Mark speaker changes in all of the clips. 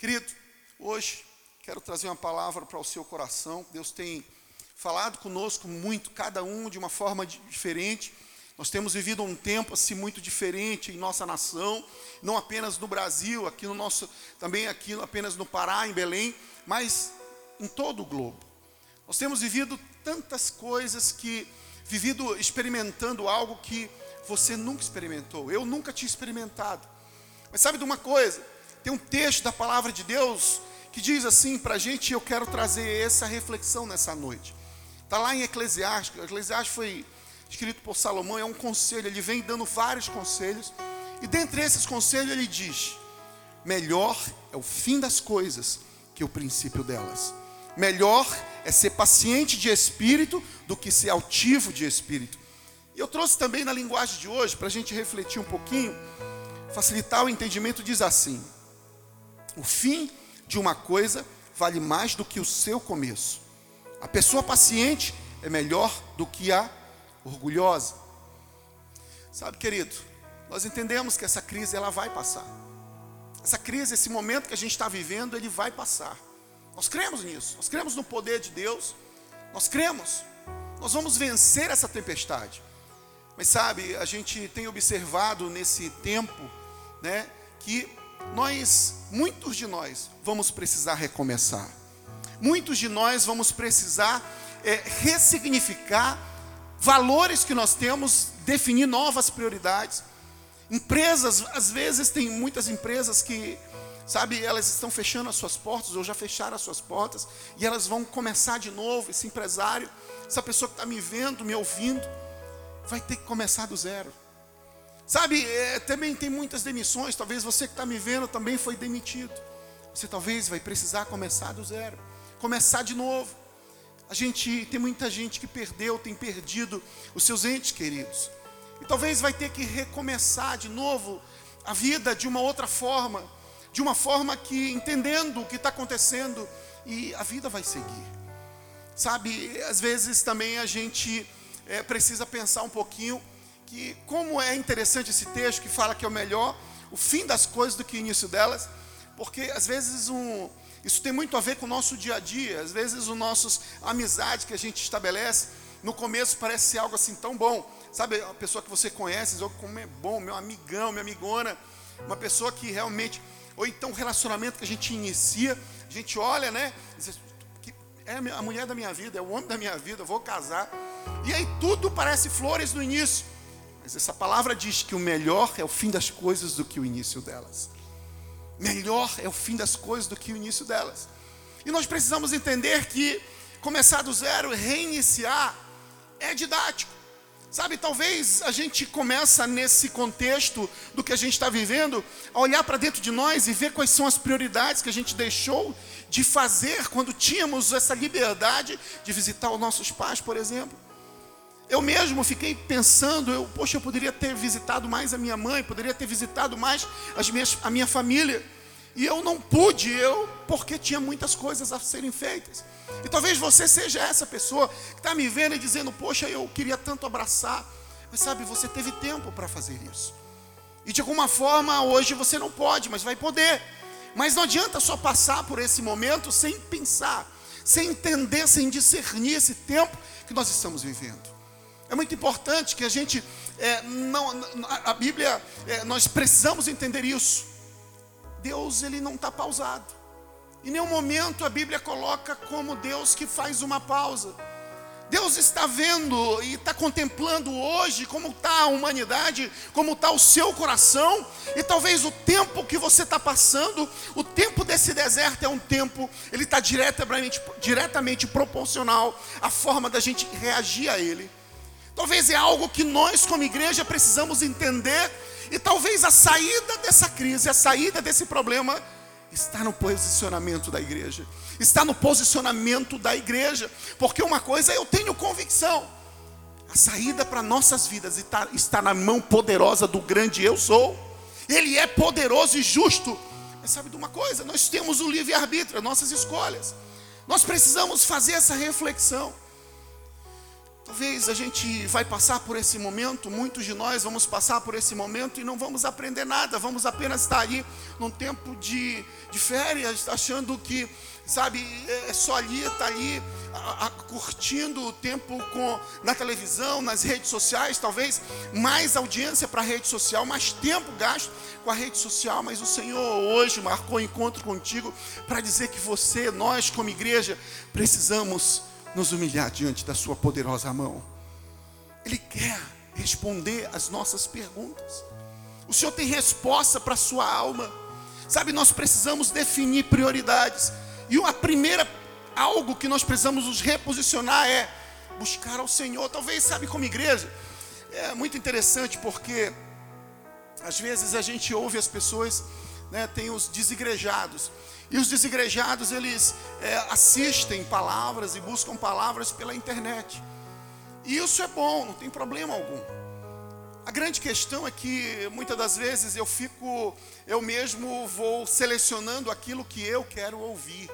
Speaker 1: Querido, hoje quero trazer uma palavra para o seu coração. Deus tem falado conosco muito, cada um de uma forma diferente. Nós temos vivido um tempo assim muito diferente em nossa nação, não apenas no Brasil, aqui no nosso, também aqui apenas no Pará, em Belém, mas em todo o globo. Nós temos vivido tantas coisas que vivido experimentando algo que você nunca experimentou. Eu nunca tinha experimentado. Mas sabe de uma coisa? Tem um texto da palavra de Deus que diz assim para a gente, eu quero trazer essa reflexão nessa noite. Está lá em Eclesiastes. Eclesiastes foi escrito por Salomão, é um conselho, ele vem dando vários conselhos. E dentre esses conselhos ele diz: melhor é o fim das coisas que o princípio delas. Melhor é ser paciente de espírito do que ser altivo de espírito. E eu trouxe também na linguagem de hoje, para a gente refletir um pouquinho, facilitar o entendimento, diz assim: o fim de uma coisa vale mais do que o seu começo. A pessoa paciente é melhor do que a orgulhosa. Sabe, querido, nós entendemos que essa crise ela vai passar. Essa crise, esse momento que a gente está vivendo, ele vai passar. Nós cremos nisso, nós cremos no poder de Deus, nós cremos, nós vamos vencer essa tempestade. Mas sabe, a gente tem observado nesse tempo, né, que nós, muitos de nós, vamos precisar recomeçar. Muitos de nós vamos precisar é, ressignificar valores que nós temos, definir novas prioridades. Empresas, às vezes tem muitas empresas que, sabe, elas estão fechando as suas portas ou já fecharam as suas portas e elas vão começar de novo. Esse empresário, essa pessoa que está me vendo, me ouvindo, vai ter que começar do zero. Sabe, é, também tem muitas demissões. Talvez você que está me vendo também foi demitido. Você talvez vai precisar começar do zero, começar de novo. A gente tem muita gente que perdeu, tem perdido os seus entes queridos. E talvez vai ter que recomeçar de novo a vida de uma outra forma, de uma forma que entendendo o que está acontecendo e a vida vai seguir. Sabe, às vezes também a gente é, precisa pensar um pouquinho que como é interessante esse texto que fala que é o melhor o fim das coisas do que o início delas, porque às vezes um, isso tem muito a ver com o nosso dia a dia. Às vezes, os nossos amizades que a gente estabelece, no começo parece ser algo assim tão bom. Sabe, a pessoa que você conhece, diz, oh, como é bom, meu amigão, minha amigona. Uma pessoa que realmente, ou então o relacionamento que a gente inicia, a gente olha, né? Diz, é a mulher da minha vida, é o homem da minha vida, eu vou casar. E aí tudo parece flores no início. Mas essa palavra diz que o melhor é o fim das coisas do que o início delas melhor é o fim das coisas do que o início delas. E nós precisamos entender que começar do zero, reiniciar, é didático. Sabe, talvez a gente começa nesse contexto do que a gente está vivendo, a olhar para dentro de nós e ver quais são as prioridades que a gente deixou de fazer quando tínhamos essa liberdade de visitar os nossos pais, por exemplo. Eu mesmo fiquei pensando, eu, poxa, eu poderia ter visitado mais a minha mãe, poderia ter visitado mais as minhas, a minha família. E eu não pude, eu, porque tinha muitas coisas a serem feitas. E talvez você seja essa pessoa que está me vendo e dizendo, poxa, eu queria tanto abraçar. Mas sabe, você teve tempo para fazer isso. E de alguma forma, hoje você não pode, mas vai poder. Mas não adianta só passar por esse momento sem pensar, sem entender, sem discernir esse tempo que nós estamos vivendo. É muito importante que a gente, é, não, a Bíblia, é, nós precisamos entender isso. Deus, ele não está pausado. Em nenhum momento a Bíblia coloca como Deus que faz uma pausa. Deus está vendo e está contemplando hoje como está a humanidade, como está o seu coração, e talvez o tempo que você está passando, o tempo desse deserto é um tempo, ele está diretamente, diretamente proporcional à forma da gente reagir a ele. Talvez é algo que nós, como igreja, precisamos entender. E talvez a saída dessa crise, a saída desse problema, está no posicionamento da igreja. Está no posicionamento da igreja. Porque uma coisa eu tenho convicção: a saída para nossas vidas está, está na mão poderosa do grande eu sou. Ele é poderoso e justo. Mas sabe de uma coisa? Nós temos o livre-arbítrio, nossas escolhas. Nós precisamos fazer essa reflexão. Talvez a gente vai passar por esse momento, muitos de nós vamos passar por esse momento e não vamos aprender nada, vamos apenas estar ali num tempo de, de férias, achando que, sabe, é só ali, está ali, a, a, curtindo o tempo com, na televisão, nas redes sociais, talvez mais audiência para a rede social, mais tempo gasto com a rede social, mas o Senhor hoje marcou um encontro contigo para dizer que você, nós como igreja, precisamos nos humilhar diante da Sua poderosa mão. Ele quer responder as nossas perguntas. O Senhor tem resposta para a sua alma. Sabe, nós precisamos definir prioridades. E a primeira algo que nós precisamos nos reposicionar é buscar ao Senhor. Talvez, sabe, como igreja, é muito interessante porque às vezes a gente ouve as pessoas, né, tem os desigrejados. E os desigrejados, eles é, assistem palavras e buscam palavras pela internet. E isso é bom, não tem problema algum. A grande questão é que muitas das vezes eu fico, eu mesmo vou selecionando aquilo que eu quero ouvir.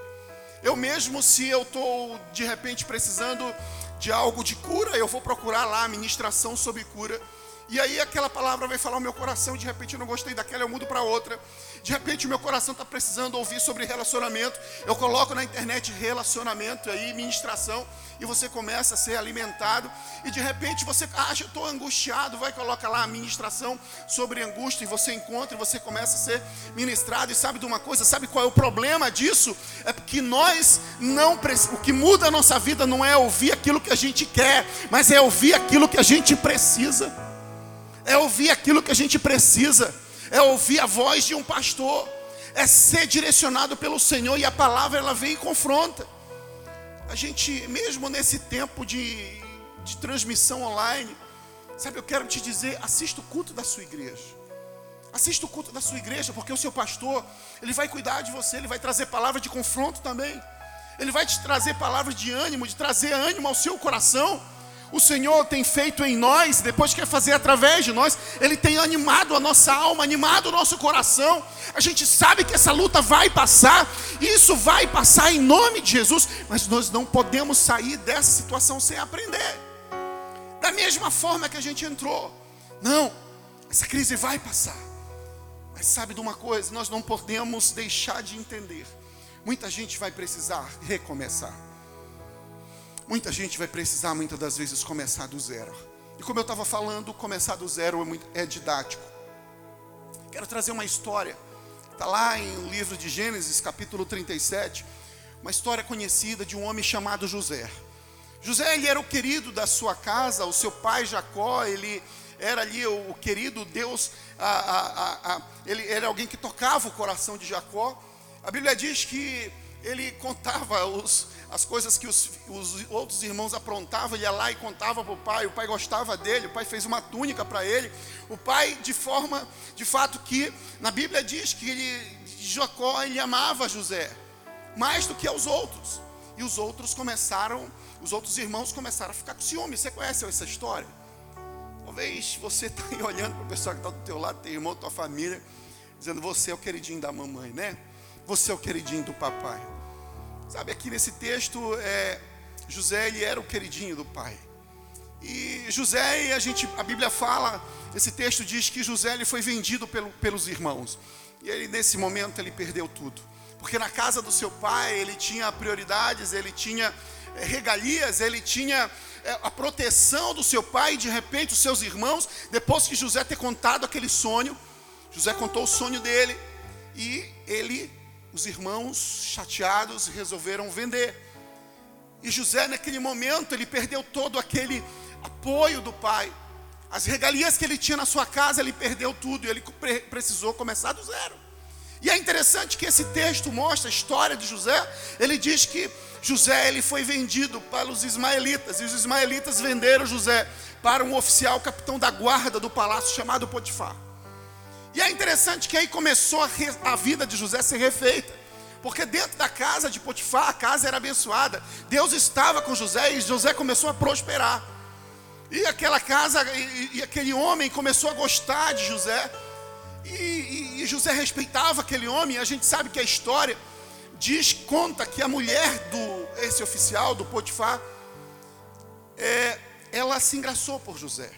Speaker 1: Eu mesmo, se eu estou de repente precisando de algo de cura, eu vou procurar lá a ministração sobre cura. E aí aquela palavra vai falar o meu coração, de repente eu não gostei daquela, eu mudo para outra. De repente o meu coração está precisando ouvir sobre relacionamento. Eu coloco na internet relacionamento aí, ministração, e você começa a ser alimentado. E de repente você acha, eu estou angustiado, vai coloca lá a ministração sobre angústia, e você encontra e você começa a ser ministrado. E sabe de uma coisa? Sabe qual é o problema disso? É porque nós não o que muda a nossa vida não é ouvir aquilo que a gente quer, mas é ouvir aquilo que a gente precisa é ouvir aquilo que a gente precisa, é ouvir a voz de um pastor, é ser direcionado pelo Senhor e a palavra ela vem e confronta. A gente, mesmo nesse tempo de, de transmissão online, sabe, eu quero te dizer: assista o culto da sua igreja. Assista o culto da sua igreja, porque o seu pastor, ele vai cuidar de você, ele vai trazer palavra de confronto também. Ele vai te trazer palavras de ânimo, de trazer ânimo ao seu coração o Senhor tem feito em nós, depois quer fazer através de nós, Ele tem animado a nossa alma, animado o nosso coração. A gente sabe que essa luta vai passar, isso vai passar em nome de Jesus, mas nós não podemos sair dessa situação sem aprender. Da mesma forma que a gente entrou. Não, essa crise vai passar. Mas sabe de uma coisa, nós não podemos deixar de entender. Muita gente vai precisar recomeçar. Muita gente vai precisar, muitas das vezes, começar do zero. E como eu estava falando, começar do zero é, muito, é didático. Quero trazer uma história. Está lá em o livro de Gênesis, capítulo 37. Uma história conhecida de um homem chamado José. José, ele era o querido da sua casa, o seu pai Jacó, ele era ali o, o querido Deus, a, a, a, ele era alguém que tocava o coração de Jacó. A Bíblia diz que ele contava os, as coisas que os, os, outros irmãos aprontavam, ele ia lá e contava para o pai, o pai gostava dele, o pai fez uma túnica para ele, o pai de forma, de fato que, na Bíblia diz que ele, Jacó, ele amava José, mais do que aos outros, e os outros começaram, os outros irmãos começaram a ficar com ciúme, você conhece essa história? Talvez você está aí olhando para o pessoal que está do teu lado, teu irmão, tua família, dizendo, você é o queridinho da mamãe, né? Você é o queridinho do papai. Sabe, aqui nesse texto, é, José ele era o queridinho do pai. E José, a, gente, a Bíblia fala, esse texto diz que José ele foi vendido pelo, pelos irmãos. E ele, nesse momento, ele perdeu tudo. Porque na casa do seu pai, ele tinha prioridades, ele tinha é, regalias, ele tinha é, a proteção do seu pai, e de repente os seus irmãos, depois que José ter contado aquele sonho, José contou o sonho dele, e ele os irmãos chateados resolveram vender. E José, naquele momento, ele perdeu todo aquele apoio do pai. As regalias que ele tinha na sua casa, ele perdeu tudo e ele precisou começar do zero. E é interessante que esse texto mostra a história de José. Ele diz que José ele foi vendido para os ismaelitas e os ismaelitas venderam José para um oficial capitão da guarda do palácio chamado Potifar. E é interessante que aí começou a, re, a vida de José ser refeita. Porque dentro da casa de Potifar, a casa era abençoada. Deus estava com José e José começou a prosperar. E aquela casa, e, e aquele homem começou a gostar de José. E, e, e, José respeitava aquele homem. A gente sabe que a história diz, conta que a mulher do esse oficial, do Potifar, é, ela se engraçou por José.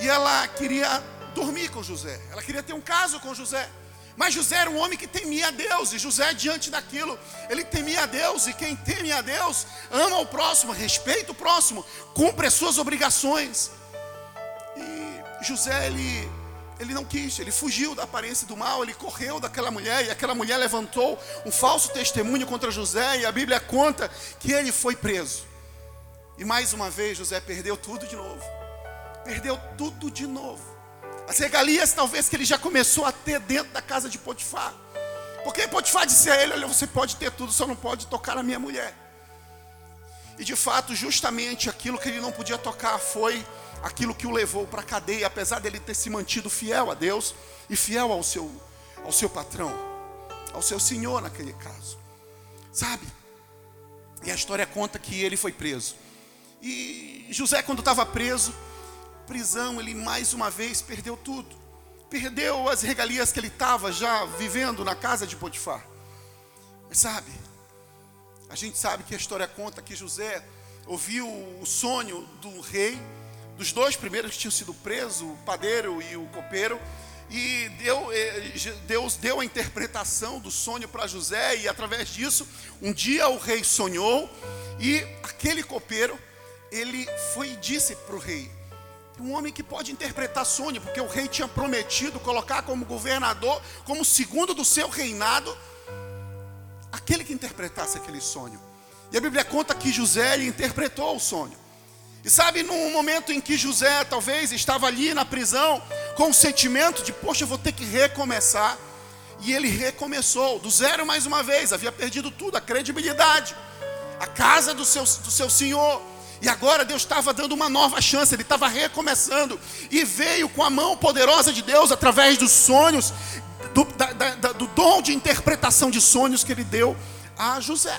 Speaker 1: E ela queria dormir com José. Ela queria ter um caso com José. Mas José era um homem que temia a Deus, e José, diante daquilo, ele temia a Deus, e quem teme a Deus ama o próximo, respeita o próximo, cumpre as suas obrigações. E José, ele, ele não quis, ele fugiu da aparência do mal, ele correu daquela mulher, e aquela mulher levantou um falso testemunho contra José, e a Bíblia conta que ele foi preso. E mais uma vez, José perdeu tudo de novo, perdeu tudo de novo as regalias talvez que ele já começou a ter dentro da casa de Potifar. Porque Potifar disse a ele: Olha, você pode ter tudo, só não pode tocar na minha mulher. E de fato, justamente aquilo que ele não podia tocar foi aquilo que o levou para a cadeia, apesar dele ter se mantido fiel a Deus e fiel ao seu, ao seu patrão, ao seu senhor naquele caso. Sabe? E a história conta que ele foi preso. E José, quando estava preso, prisão, ele mais uma vez perdeu tudo. Perdeu as regalias que ele estava já vivendo na casa de Potifar. Mas sabe, a gente sabe que a história conta que José ouviu o sonho do rei, dos dois primeiros que tinham sido presos, o padeiro e o copeiro, e deu, eh, Deus deu a interpretação do sonho para José, e através disso, um dia o rei sonhou, e aquele copeiro, ele foi e disse para o rei: um homem que pode interpretar sonho, porque o rei tinha prometido colocar como governador, como segundo do seu reinado, aquele que interpretasse aquele sonho. E a Bíblia conta que José interpretou o sonho. E sabe, num momento em que José talvez estava ali na prisão, com o sentimento de, poxa, eu vou ter que recomeçar. E ele recomeçou, do zero mais uma vez, havia perdido tudo, a credibilidade, a casa do seu, do seu senhor e agora Deus estava dando uma nova chance, Ele estava recomeçando. E veio com a mão poderosa de Deus, através dos sonhos, do, da, da, do dom de interpretação de sonhos que Ele deu a José.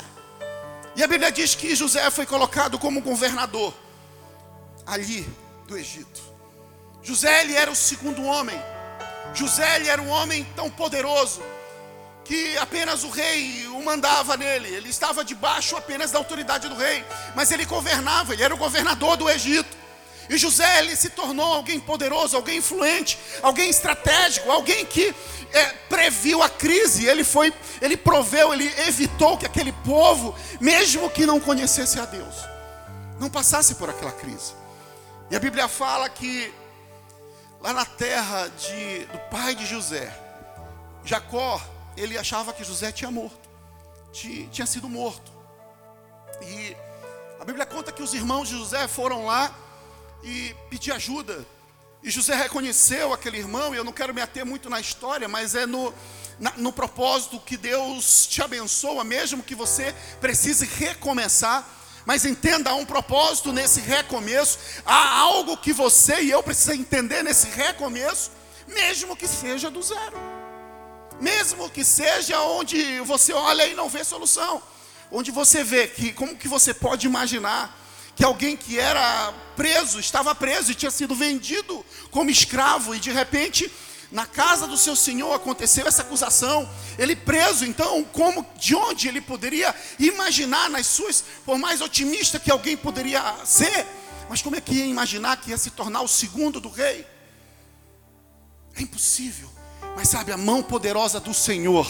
Speaker 1: E a Bíblia diz que José foi colocado como governador ali do Egito. José ele era o segundo homem. José ele era um homem tão poderoso que apenas o rei o mandava nele, ele estava debaixo apenas da autoridade do rei, mas ele governava, ele era o governador do Egito. E José ele se tornou alguém poderoso, alguém influente, alguém estratégico, alguém que é, previu a crise. Ele foi, ele proveu, ele evitou que aquele povo, mesmo que não conhecesse a Deus, não passasse por aquela crise. E a Bíblia fala que lá na terra de, do pai de José, Jacó ele achava que José tinha morto, tinha sido morto. E a Bíblia conta que os irmãos de José foram lá e pedir ajuda. E José reconheceu aquele irmão, e eu não quero me ater muito na história, mas é no, na, no propósito que Deus te abençoa, mesmo que você precise recomeçar. Mas entenda, há um propósito nesse recomeço, há algo que você e eu precisamos entender nesse recomeço, mesmo que seja do zero mesmo que seja onde você olha e não vê solução, onde você vê que como que você pode imaginar que alguém que era preso, estava preso e tinha sido vendido como escravo e de repente na casa do seu senhor aconteceu essa acusação, ele preso, então como de onde ele poderia imaginar nas suas, por mais otimista que alguém poderia ser, mas como é que ia imaginar que ia se tornar o segundo do rei? É impossível. Mas sabe, a mão poderosa do Senhor,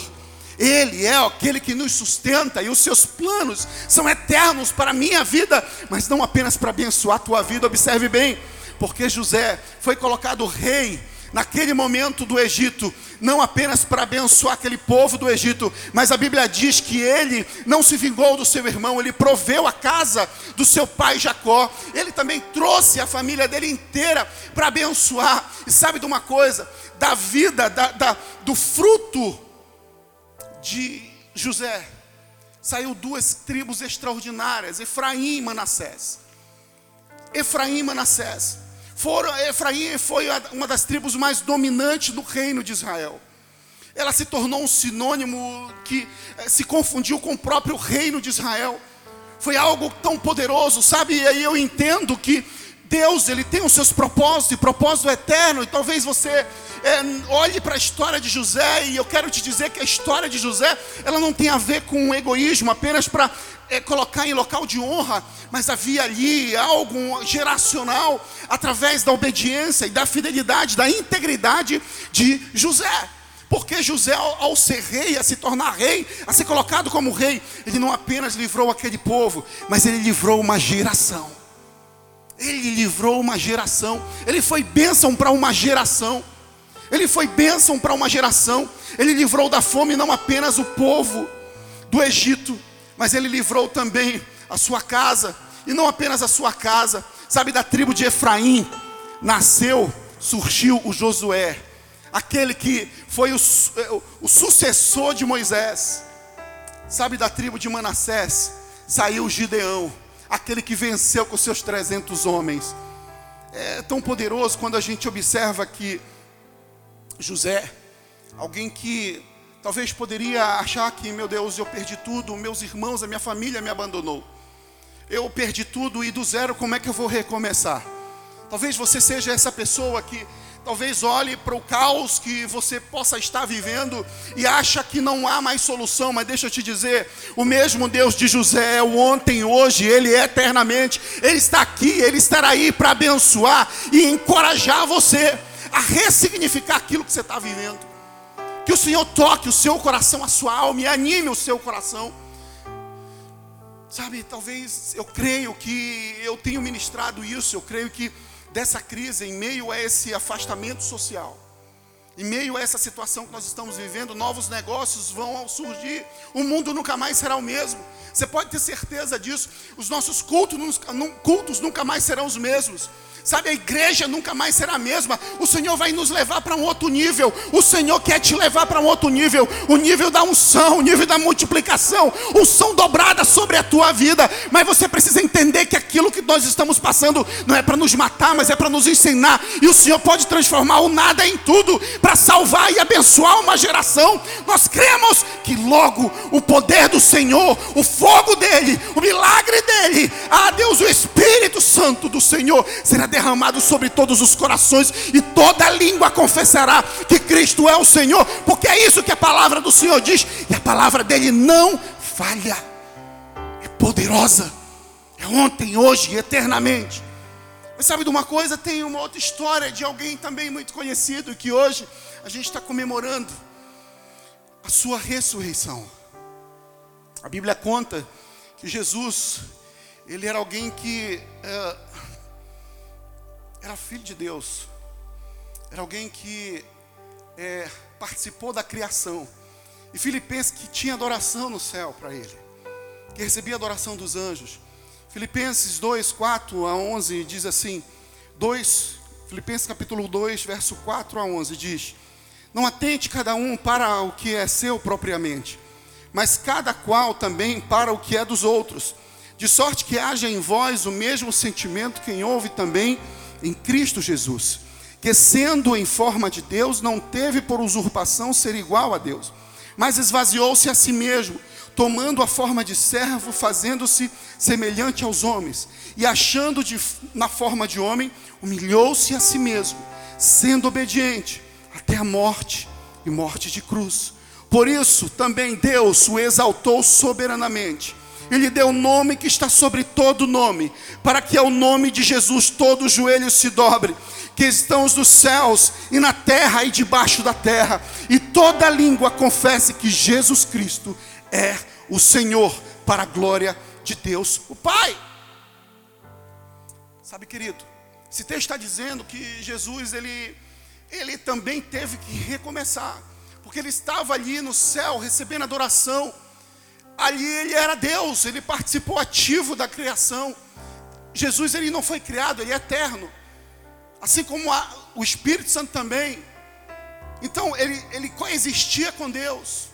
Speaker 1: Ele é aquele que nos sustenta e os seus planos são eternos para a minha vida, mas não apenas para abençoar a tua vida, observe bem, porque José foi colocado rei naquele momento do Egito, não apenas para abençoar aquele povo do Egito, mas a Bíblia diz que ele não se vingou do seu irmão, ele proveu a casa do seu pai Jacó, ele também trouxe a família dele inteira para abençoar. E sabe de uma coisa? Da vida, da, da, do fruto de José, saiu duas tribos extraordinárias, Efraim e Manassés. Efraim e Manassés. Foram, Efraim foi uma das tribos mais dominantes do reino de Israel. Ela se tornou um sinônimo que eh, se confundiu com o próprio reino de Israel. Foi algo tão poderoso, sabe? E aí eu entendo que Deus ele tem os seus propósitos e propósito eterno. E talvez você é, olhe para a história de José e eu quero te dizer que a história de José ela não tem a ver com o egoísmo apenas para é, colocar em local de honra, mas havia ali algo geracional através da obediência e da fidelidade, da integridade de José. Porque José, ao, ser rei, a se tornar rei, a ser colocado como rei, ele não apenas livrou aquele povo, mas ele livrou uma geração. Ele livrou uma geração. Ele foi bênção para uma geração. Ele foi bênção para uma geração. Ele livrou da fome não apenas o povo do Egito, mas ele livrou também a sua casa. E não apenas a sua casa. Sabe, da tribo de Efraim nasceu, surgiu o Josué, aquele que foi o, o sucessor de Moisés. Sabe, da tribo de Manassés saiu Gideão aquele que venceu com seus 300 homens. É tão poderoso quando a gente observa que José, alguém que talvez poderia achar que, meu Deus, eu perdi tudo, meus irmãos, a minha família me abandonou. Eu perdi tudo e do zero como é que eu vou recomeçar? Talvez você seja essa pessoa que Talvez olhe para o caos que você possa estar vivendo e acha que não há mais solução, mas deixa eu te dizer, o mesmo Deus de José é o ontem, hoje, ele é eternamente. Ele está aqui, ele estará aí para abençoar e encorajar você a ressignificar aquilo que você está vivendo. Que o Senhor toque o seu coração, a sua alma e anime o seu coração. Sabe, talvez eu creio que eu tenho ministrado isso, eu creio que dessa crise, em meio a esse afastamento social, em meio a essa situação que nós estamos vivendo, novos negócios vão surgir. O mundo nunca mais será o mesmo. Você pode ter certeza disso. Os nossos cultos, cultos nunca mais serão os mesmos. Sabe, a igreja nunca mais será a mesma. O Senhor vai nos levar para um outro nível. O Senhor quer te levar para um outro nível. O nível da unção, o nível da multiplicação. Unção dobrada sobre a tua vida. Mas você precisa entender que aquilo que nós estamos passando não é para nos matar, mas é para nos ensinar. E o Senhor pode transformar o nada em tudo para salvar e abençoar uma geração. Nós cremos que logo o poder do Senhor, o fogo dele, o milagre dele, ah Deus, o Espírito Santo do Senhor será derramado sobre todos os corações, e toda língua confessará que Cristo é o Senhor, porque é isso que a palavra do Senhor diz, e a palavra dele não falha, é poderosa, é ontem, hoje e eternamente. Mas sabe de uma coisa? Tem uma outra história de alguém também muito conhecido que hoje a gente está comemorando a sua ressurreição. A Bíblia conta que Jesus, ele era alguém que é, era filho de Deus, era alguém que é, participou da criação. E Filipenses que tinha adoração no céu para ele, que recebia adoração dos anjos. Filipenses 2, 4 a 11 diz assim: 2, Filipenses capítulo 2, verso 4 a 11 diz: Não atente cada um para o que é seu propriamente, mas cada qual também para o que é dos outros, de sorte que haja em vós o mesmo sentimento que houve também em Cristo Jesus, que sendo em forma de Deus, não teve por usurpação ser igual a Deus, mas esvaziou-se a si mesmo, tomando a forma de servo, fazendo-se semelhante aos homens, e achando de, na forma de homem, humilhou-se a si mesmo, sendo obediente até a morte e morte de cruz. Por isso também Deus o exaltou soberanamente e lhe deu o nome que está sobre todo nome, para que ao nome de Jesus todo joelho se dobre, que estão os dos céus e na terra e debaixo da terra, e toda língua confesse que Jesus Cristo é o Senhor, para a glória de Deus, o Pai. Sabe, querido, esse texto está dizendo que Jesus, ele, ele também teve que recomeçar, porque ele estava ali no céu recebendo adoração, Ali ele era Deus, ele participou ativo da criação. Jesus ele não foi criado, ele é eterno. Assim como a, o Espírito Santo também. Então ele, ele coexistia com Deus.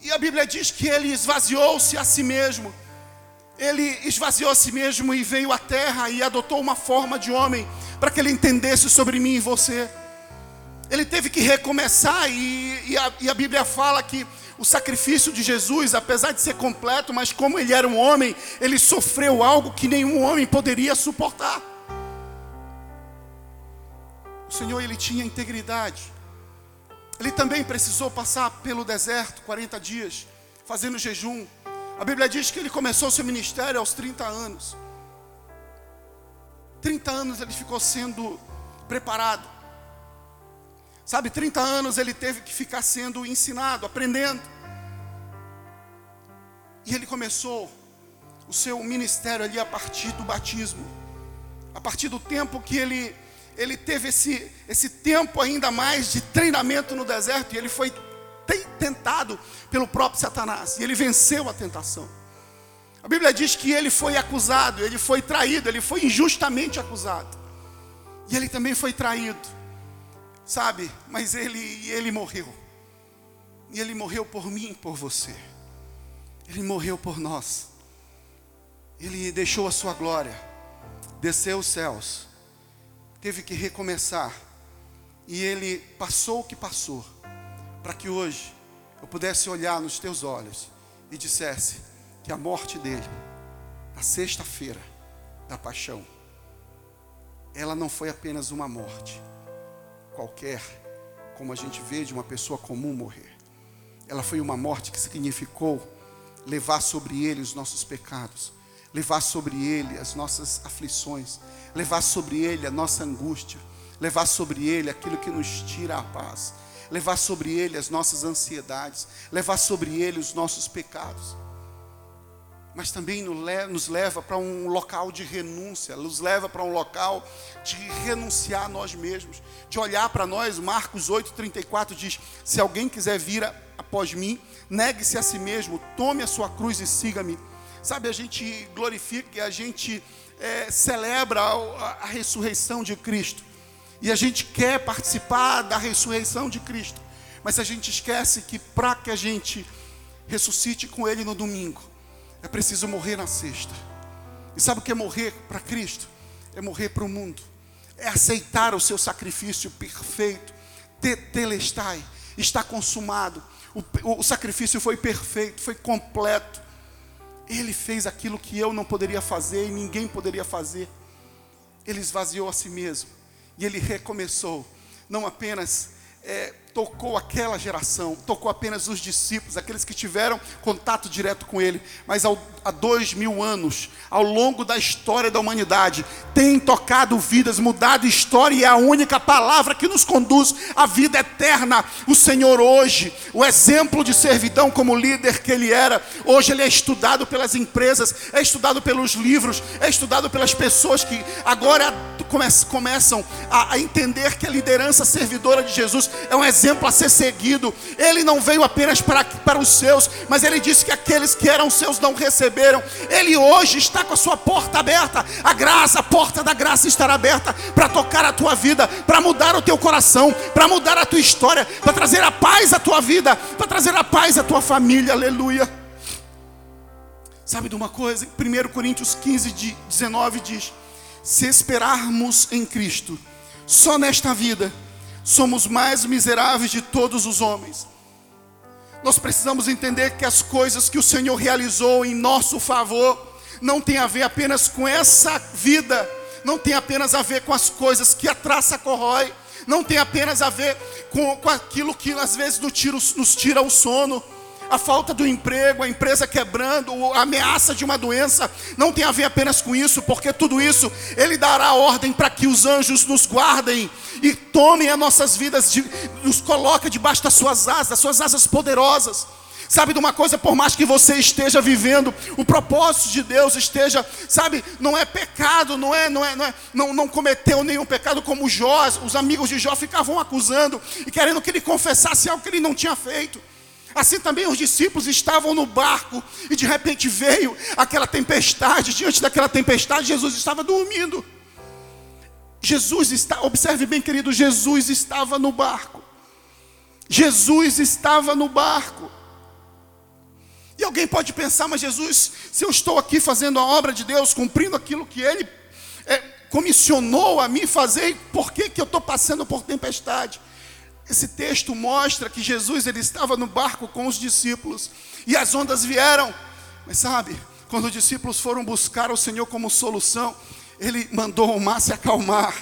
Speaker 1: E a Bíblia diz que ele esvaziou-se a si mesmo. Ele esvaziou a si mesmo e veio à terra e adotou uma forma de homem para que ele entendesse sobre mim e você. Ele teve que recomeçar, e, e, a, e a Bíblia fala que o sacrifício de Jesus, apesar de ser completo, mas como ele era um homem, ele sofreu algo que nenhum homem poderia suportar. O Senhor ele tinha integridade. Ele também precisou passar pelo deserto 40 dias, fazendo jejum. A Bíblia diz que ele começou seu ministério aos 30 anos. 30 anos ele ficou sendo preparado. Sabe, 30 anos ele teve que ficar sendo ensinado, aprendendo. E ele começou o seu ministério ali a partir do batismo. A partir do tempo que ele ele teve esse, esse tempo ainda mais de treinamento no deserto e ele foi tentado pelo próprio Satanás e ele venceu a tentação. A Bíblia diz que ele foi acusado, ele foi traído, ele foi injustamente acusado. E ele também foi traído, sabe? Mas ele, ele morreu. E ele morreu por mim, por você. Ele morreu por nós. Ele deixou a sua glória, desceu os céus teve que recomeçar. E ele passou o que passou, para que hoje eu pudesse olhar nos teus olhos e dissesse que a morte dele, na sexta-feira da paixão, ela não foi apenas uma morte qualquer, como a gente vê de uma pessoa comum morrer. Ela foi uma morte que significou levar sobre ele os nossos pecados, levar sobre ele as nossas aflições, levar sobre ele a nossa angústia, levar sobre ele aquilo que nos tira a paz, levar sobre ele as nossas ansiedades, levar sobre ele os nossos pecados. Mas também nos leva para um local de renúncia, nos leva para um local de renunciar a nós mesmos, de olhar para nós. Marcos 8,34 diz: Se alguém quiser vir após mim, negue-se a si mesmo, tome a sua cruz e siga-me. Sabe, a gente glorifica, a gente é, celebra a, a ressurreição de Cristo. E a gente quer participar da ressurreição de Cristo. Mas a gente esquece que para que a gente ressuscite com Ele no domingo, é preciso morrer na sexta. E sabe o que é morrer para Cristo? É morrer para o mundo. É aceitar o seu sacrifício perfeito. Tetelestai. Está consumado. O, o sacrifício foi perfeito, foi completo. Ele fez aquilo que eu não poderia fazer e ninguém poderia fazer. Ele esvaziou a si mesmo e ele recomeçou, não apenas é, tocou aquela geração, tocou apenas os discípulos, aqueles que tiveram contato direto com ele, mas ao, há dois mil anos, ao longo da história da humanidade, tem tocado vidas, mudado história e é a única palavra que nos conduz à vida eterna. O Senhor hoje, o exemplo de servidão como líder que ele era, hoje ele é estudado pelas empresas, é estudado pelos livros, é estudado pelas pessoas que agora começam a, a entender que a liderança servidora de Jesus é um exemplo exemplo a ser seguido. Ele não veio apenas para, para os seus, mas ele disse que aqueles que eram seus não receberam. Ele hoje está com a sua porta aberta. A graça, a porta da graça estará aberta para tocar a tua vida, para mudar o teu coração, para mudar a tua história, para trazer a paz à tua vida, para trazer a paz à tua família. Aleluia. Sabe de uma coisa? 1 Coríntios 15, 19 diz: Se esperarmos em Cristo, só nesta vida, somos mais miseráveis de todos os homens. Nós precisamos entender que as coisas que o Senhor realizou em nosso favor não tem a ver apenas com essa vida, não tem apenas a ver com as coisas que a traça corrói, não tem apenas a ver com, com aquilo que às vezes nos tira, nos tira o sono a falta do emprego, a empresa quebrando, a ameaça de uma doença, não tem a ver apenas com isso, porque tudo isso Ele dará ordem para que os anjos nos guardem e tomem as nossas vidas, de, nos coloquem debaixo das suas asas, das suas asas poderosas. Sabe de uma coisa, por mais que você esteja vivendo, o propósito de Deus esteja, sabe, não é pecado, não é, não é, não é, não, não cometeu nenhum pecado como Jó, os amigos de Jó ficavam acusando e querendo que ele confessasse algo que ele não tinha feito. Assim também os discípulos estavam no barco e de repente veio aquela tempestade. Diante daquela tempestade, Jesus estava dormindo. Jesus está, observe bem, querido, Jesus estava no barco. Jesus estava no barco. E alguém pode pensar, mas Jesus, se eu estou aqui fazendo a obra de Deus, cumprindo aquilo que Ele é, comissionou a mim fazer, por que, que eu estou passando por tempestade? Esse texto mostra que Jesus ele estava no barco com os discípulos e as ondas vieram. Mas sabe, quando os discípulos foram buscar o Senhor como solução, ele mandou o mar se acalmar.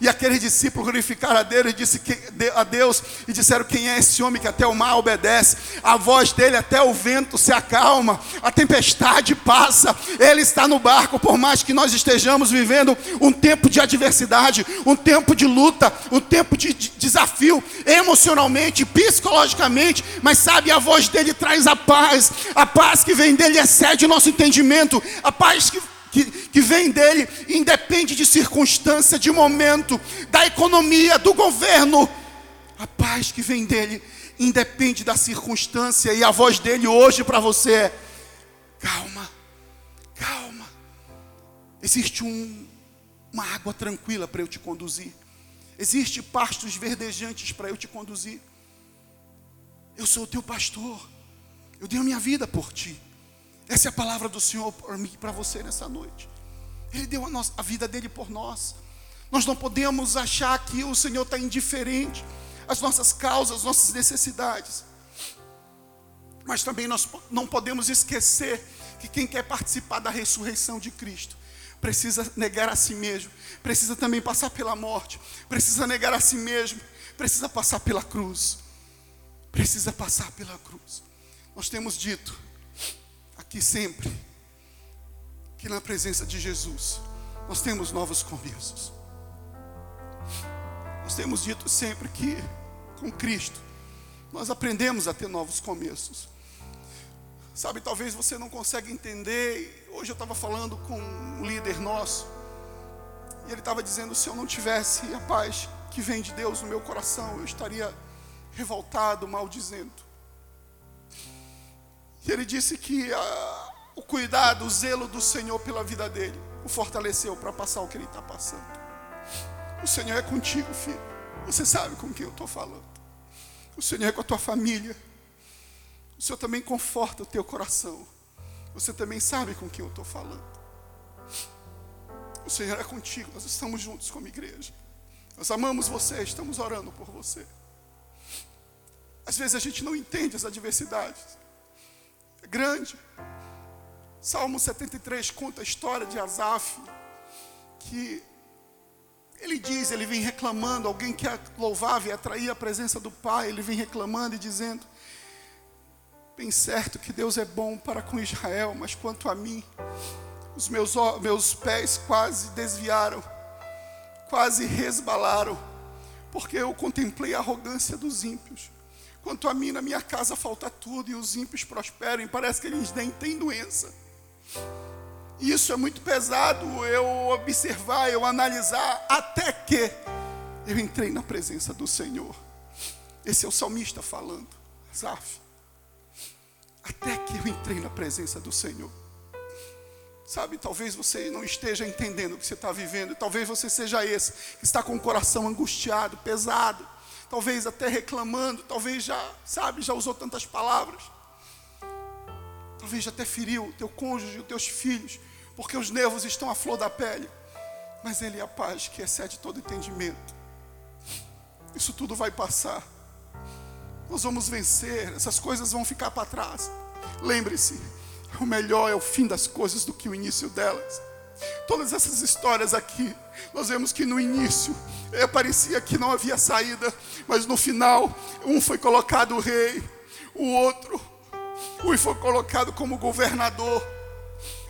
Speaker 1: E aqueles discípulos glorificaram a Deus e disse que, a Deus e disseram quem é esse homem que até o mar obedece. A voz dele até o vento se acalma, a tempestade passa. Ele está no barco, por mais que nós estejamos vivendo um tempo de adversidade, um tempo de luta, um tempo de, de desafio, emocionalmente, psicologicamente. Mas sabe, a voz dele traz a paz. A paz que vem dele excede o nosso entendimento. A paz que que, que vem dele independe de circunstância, de momento, da economia, do governo. A paz que vem dele independe da circunstância, e a voz dele hoje para você é: calma, calma. Existe um, uma água tranquila para eu te conduzir, existe pastos verdejantes para eu te conduzir. Eu sou o teu pastor, eu dei a minha vida por ti. Essa é a palavra do Senhor para mim e para você nessa noite. Ele deu a, nossa, a vida dele por nós. Nós não podemos achar que o Senhor está indiferente às nossas causas, às nossas necessidades. Mas também nós não podemos esquecer que quem quer participar da ressurreição de Cristo precisa negar a si mesmo, precisa também passar pela morte, precisa negar a si mesmo, precisa passar pela cruz. Precisa passar pela cruz. Nós temos dito que sempre, que na presença de Jesus, nós temos novos começos. Nós temos dito sempre que com Cristo nós aprendemos a ter novos começos. Sabe, talvez você não consegue entender. Hoje eu estava falando com um líder nosso, e ele estava dizendo: se eu não tivesse a paz que vem de Deus no meu coração, eu estaria revoltado, maldizendo. E ele disse que ah, o cuidado, o zelo do Senhor pela vida dele o fortaleceu para passar o que ele está passando. O Senhor é contigo, filho. Você sabe com quem eu estou falando. O Senhor é com a tua família. O Senhor também conforta o teu coração. Você também sabe com quem eu estou falando. O Senhor é contigo. Nós estamos juntos como igreja. Nós amamos você, estamos orando por você. Às vezes a gente não entende as adversidades é grande. Salmo 73 conta a história de Asaf, que ele diz, ele vem reclamando, alguém que louvava e atraía a presença do Pai, ele vem reclamando e dizendo: Bem certo que Deus é bom para com Israel, mas quanto a mim, os meus, meus pés quase desviaram, quase resbalaram, porque eu contemplei a arrogância dos ímpios. Quanto a mim, na minha casa falta tudo e os ímpios prosperam, e parece que eles nem têm doença. Isso é muito pesado eu observar, eu analisar, até que eu entrei na presença do Senhor. Esse é o salmista falando, Zaf. Até que eu entrei na presença do Senhor. Sabe, talvez você não esteja entendendo o que você está vivendo, talvez você seja esse que está com o coração angustiado, pesado talvez até reclamando, talvez já, sabe, já usou tantas palavras. Talvez já até feriu o teu cônjuge, os teus filhos, porque os nervos estão à flor da pele. Mas Ele é a paz que excede todo entendimento. Isso tudo vai passar. Nós vamos vencer, essas coisas vão ficar para trás. Lembre-se, o melhor é o fim das coisas do que o início delas. Todas essas histórias aqui, nós vemos que no início é, parecia que não havia saída, mas no final, um foi colocado rei, o outro, um foi colocado como governador,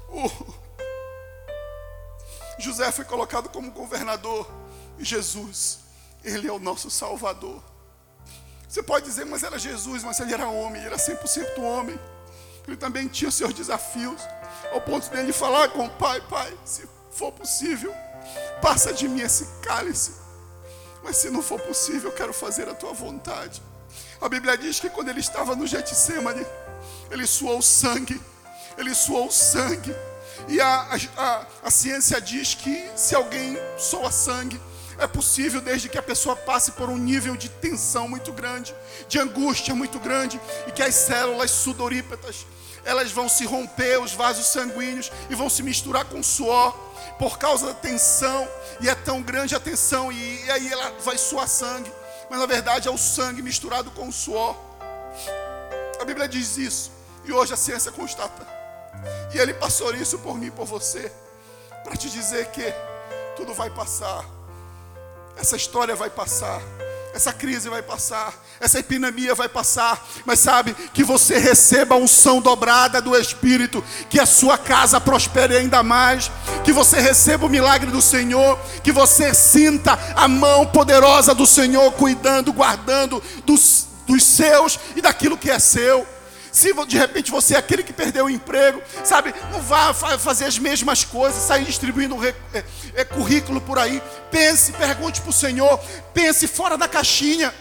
Speaker 1: o José foi colocado como governador, e Jesus, ele é o nosso Salvador. Você pode dizer, mas era Jesus, mas ele era homem, ele era 100% homem. Ele também tinha seus desafios ao ponto dele falar com o pai: Pai, se for possível, passa de mim esse cálice, mas se não for possível, eu quero fazer a tua vontade. A Bíblia diz que quando ele estava no Getsemane, ele suou sangue, ele suou sangue, e a, a, a ciência diz que se alguém soa sangue, é possível desde que a pessoa passe por um nível de tensão muito grande, de angústia muito grande, e que as células sudorípetas elas vão se romper, os vasos sanguíneos, e vão se misturar com suor, por causa da tensão, e é tão grande a tensão, e, e aí ela vai suar sangue. mas na verdade é o sangue misturado com o suor. A Bíblia diz isso, e hoje a ciência constata. E Ele passou isso por mim por você, para te dizer que tudo vai passar, essa história vai passar. Essa crise vai passar, essa epidemia vai passar, mas sabe que você receba a unção dobrada do Espírito, que a sua casa prospere ainda mais, que você receba o milagre do Senhor, que você sinta a mão poderosa do Senhor cuidando, guardando dos, dos seus e daquilo que é seu. Se de repente você é aquele que perdeu o emprego, sabe, não vá fazer as mesmas coisas, sair distribuindo é, é, currículo por aí. Pense, pergunte para o Senhor, pense fora da caixinha.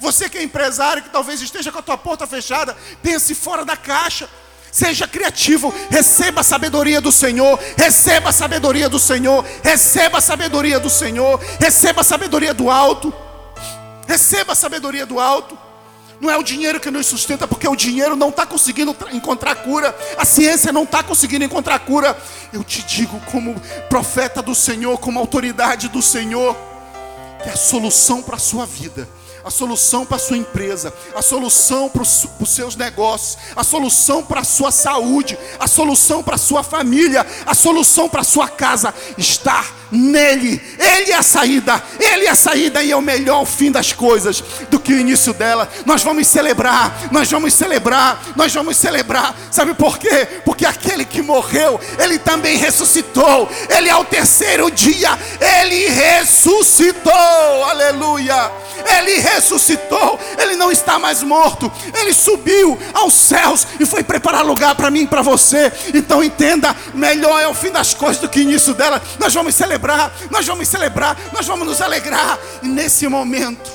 Speaker 1: Você que é empresário, que talvez esteja com a tua porta fechada, pense fora da caixa. Seja criativo, receba a sabedoria do Senhor, receba a sabedoria do Senhor, receba a sabedoria do Senhor, receba a sabedoria do alto, receba a sabedoria do alto. Não é o dinheiro que nos sustenta, porque o dinheiro não está conseguindo encontrar cura, a ciência não está conseguindo encontrar cura. Eu te digo, como profeta do Senhor, como autoridade do Senhor, que a solução para a sua vida a solução para a sua empresa, a solução para os, seus negócios, a solução para a sua saúde, a solução para a sua família, a solução para a sua casa está nele. Ele é a saída, ele é a saída e é o melhor fim das coisas do que o início dela. Nós vamos celebrar, nós vamos celebrar, nós vamos celebrar. Sabe por quê? Porque aquele que morreu, ele também ressuscitou. Ele ao terceiro dia, ele ressuscitou. Aleluia. Ele ressuscitou, ele não está mais morto, ele subiu aos céus e foi preparar lugar para mim e para você. Então entenda: melhor é o fim das coisas do que o início dela. Nós vamos celebrar, nós vamos celebrar, nós vamos nos alegrar. E nesse momento,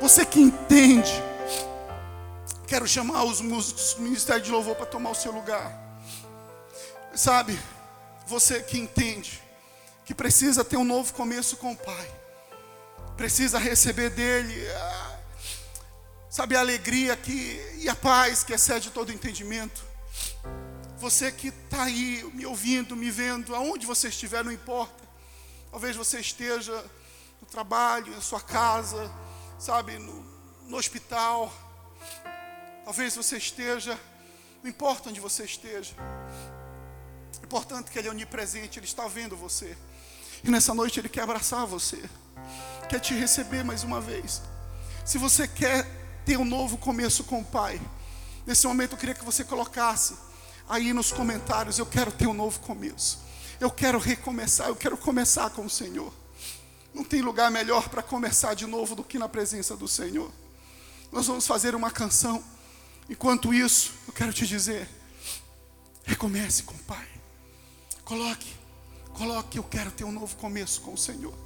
Speaker 1: você que entende, quero chamar os músicos do Ministério de Louvor para tomar o seu lugar. Sabe, você que entende que precisa ter um novo começo com o Pai precisa receber dele, sabe, a alegria que, e a paz que excede todo entendimento. Você que está aí me ouvindo, me vendo, aonde você estiver, não importa. Talvez você esteja no trabalho, na sua casa, sabe, no, no hospital. Talvez você esteja, não importa onde você esteja. É importante que Ele é onipresente, Ele está vendo você. E nessa noite Ele quer abraçar você quer te receber mais uma vez. Se você quer ter um novo começo com o Pai, nesse momento eu queria que você colocasse aí nos comentários: Eu quero ter um novo começo. Eu quero recomeçar, eu quero começar com o Senhor. Não tem lugar melhor para começar de novo do que na presença do Senhor. Nós vamos fazer uma canção. Enquanto isso, eu quero te dizer: recomece com o Pai. Coloque, coloque, eu quero ter um novo começo com o Senhor.